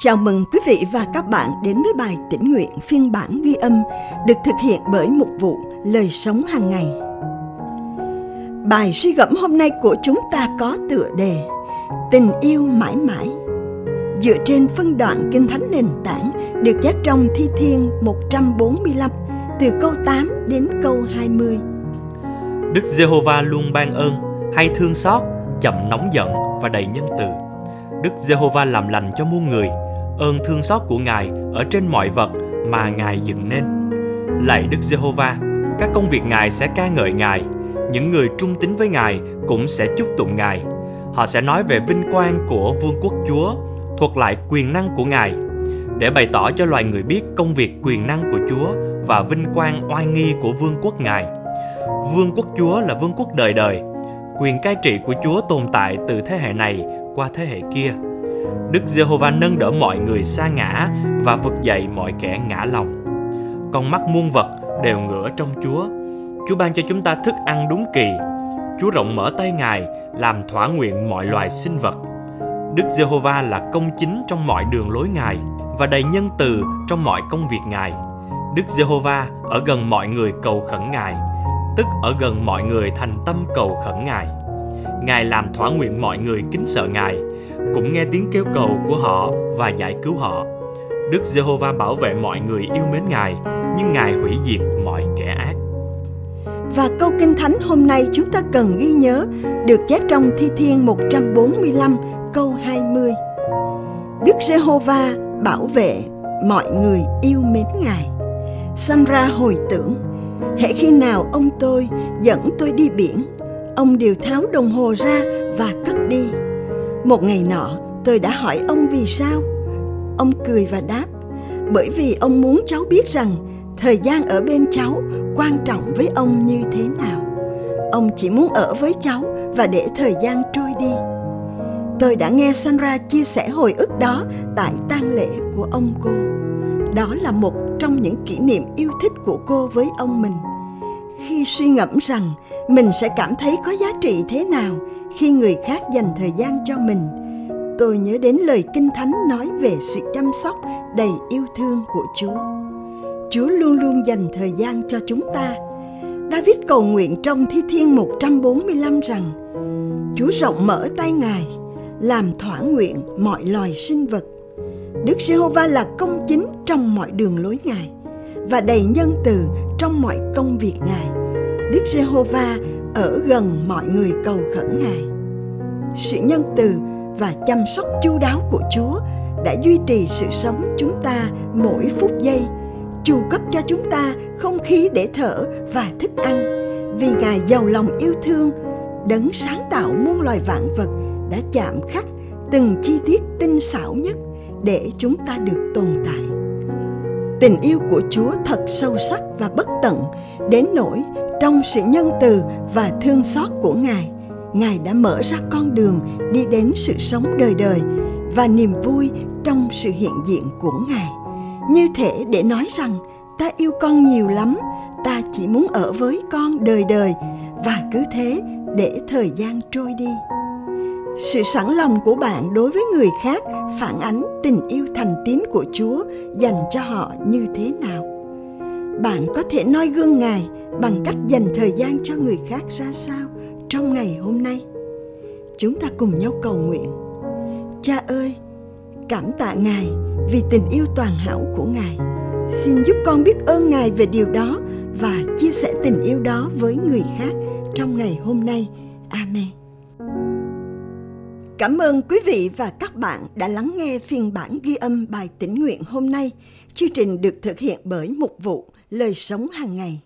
Chào mừng quý vị và các bạn đến với bài tĩnh nguyện phiên bản ghi âm được thực hiện bởi mục vụ Lời sống hàng ngày. Bài suy gẫm hôm nay của chúng ta có tựa đề Tình yêu mãi mãi dựa trên phân đoạn Kinh Thánh nền tảng được chép trong Thi Thiên 145 từ câu 8 đến câu 20. Đức Giê-hô-va luôn ban ơn, hay thương xót, chậm nóng giận và đầy nhân từ. Đức Giê-hô-va làm lành cho muôn người, ơn thương xót của Ngài ở trên mọi vật mà Ngài dựng nên. Lạy Đức Giê-hô-va, các công việc Ngài sẽ ca ngợi Ngài, những người trung tín với Ngài cũng sẽ chúc tụng Ngài. Họ sẽ nói về vinh quang của Vương quốc Chúa, thuật lại quyền năng của Ngài, để bày tỏ cho loài người biết công việc quyền năng của Chúa và vinh quang oai nghi của Vương quốc Ngài. Vương quốc Chúa là vương quốc đời đời, quyền cai trị của Chúa tồn tại từ thế hệ này qua thế hệ kia. Đức Giê-hô-va nâng đỡ mọi người sa ngã và vực dậy mọi kẻ ngã lòng. Con mắt muôn vật đều ngửa trong Chúa. Chúa ban cho chúng ta thức ăn đúng kỳ. Chúa rộng mở tay Ngài, làm thỏa nguyện mọi loài sinh vật. Đức Giê-hô-va là công chính trong mọi đường lối Ngài và đầy nhân từ trong mọi công việc Ngài. Đức Giê-hô-va ở gần mọi người cầu khẩn Ngài, tức ở gần mọi người thành tâm cầu khẩn Ngài. Ngài làm thỏa nguyện mọi người kính sợ Ngài, cũng nghe tiếng kêu cầu của họ và giải cứu họ. Đức Giê-hô-va bảo vệ mọi người yêu mến Ngài, nhưng Ngài hủy diệt mọi kẻ ác. Và câu Kinh Thánh hôm nay chúng ta cần ghi nhớ được chép trong Thi Thiên 145 câu 20. Đức Giê-hô-va bảo vệ mọi người yêu mến Ngài. Sandra hồi tưởng, hệ khi nào ông tôi dẫn tôi đi biển, ông đều tháo đồng hồ ra và cất đi. Một ngày nọ, tôi đã hỏi ông vì sao. Ông cười và đáp, bởi vì ông muốn cháu biết rằng thời gian ở bên cháu quan trọng với ông như thế nào. Ông chỉ muốn ở với cháu và để thời gian trôi đi. Tôi đã nghe Sandra chia sẻ hồi ức đó tại tang lễ của ông cô. Đó là một trong những kỷ niệm yêu thích của cô với ông mình. Khi suy ngẫm rằng mình sẽ cảm thấy có giá trị thế nào khi người khác dành thời gian cho mình, tôi nhớ đến lời Kinh Thánh nói về sự chăm sóc đầy yêu thương của Chúa. Chúa luôn luôn dành thời gian cho chúng ta. David cầu nguyện trong Thi Thiên 145 rằng Chúa rộng mở tay Ngài làm thỏa nguyện mọi loài sinh vật. Đức Giê-hô-va là công chính trong mọi đường lối Ngài và đầy nhân từ trong mọi công việc Ngài. Đức Giê-hô-va ở gần mọi người cầu khẩn Ngài. Sự nhân từ và chăm sóc chu đáo của Chúa đã duy trì sự sống chúng ta mỗi phút giây, chu cấp cho chúng ta không khí để thở và thức ăn. Vì Ngài giàu lòng yêu thương, đấng sáng tạo muôn loài vạn vật đã chạm khắc từng chi tiết tinh xảo nhất để chúng ta được tồn tại. Tình yêu của Chúa thật sâu sắc và bất tận đến nỗi trong sự nhân từ và thương xót của Ngài, Ngài đã mở ra con đường đi đến sự sống đời đời và niềm vui trong sự hiện diện của Ngài. Như thể để nói rằng ta yêu con nhiều lắm, ta chỉ muốn ở với con đời đời và cứ thế để thời gian trôi đi sự sẵn lòng của bạn đối với người khác phản ánh tình yêu thành tín của chúa dành cho họ như thế nào bạn có thể noi gương ngài bằng cách dành thời gian cho người khác ra sao trong ngày hôm nay. Chúng ta cùng nhau cầu nguyện. Cha ơi, cảm tạ ngài vì tình yêu toàn hảo của ngài. Xin giúp con biết ơn ngài về điều đó và chia sẻ tình yêu đó với người khác trong ngày hôm nay. Amen. Cảm ơn quý vị và các bạn đã lắng nghe phiên bản ghi âm bài tĩnh nguyện hôm nay. Chương trình được thực hiện bởi Mục vụ Lời Sống hàng ngày.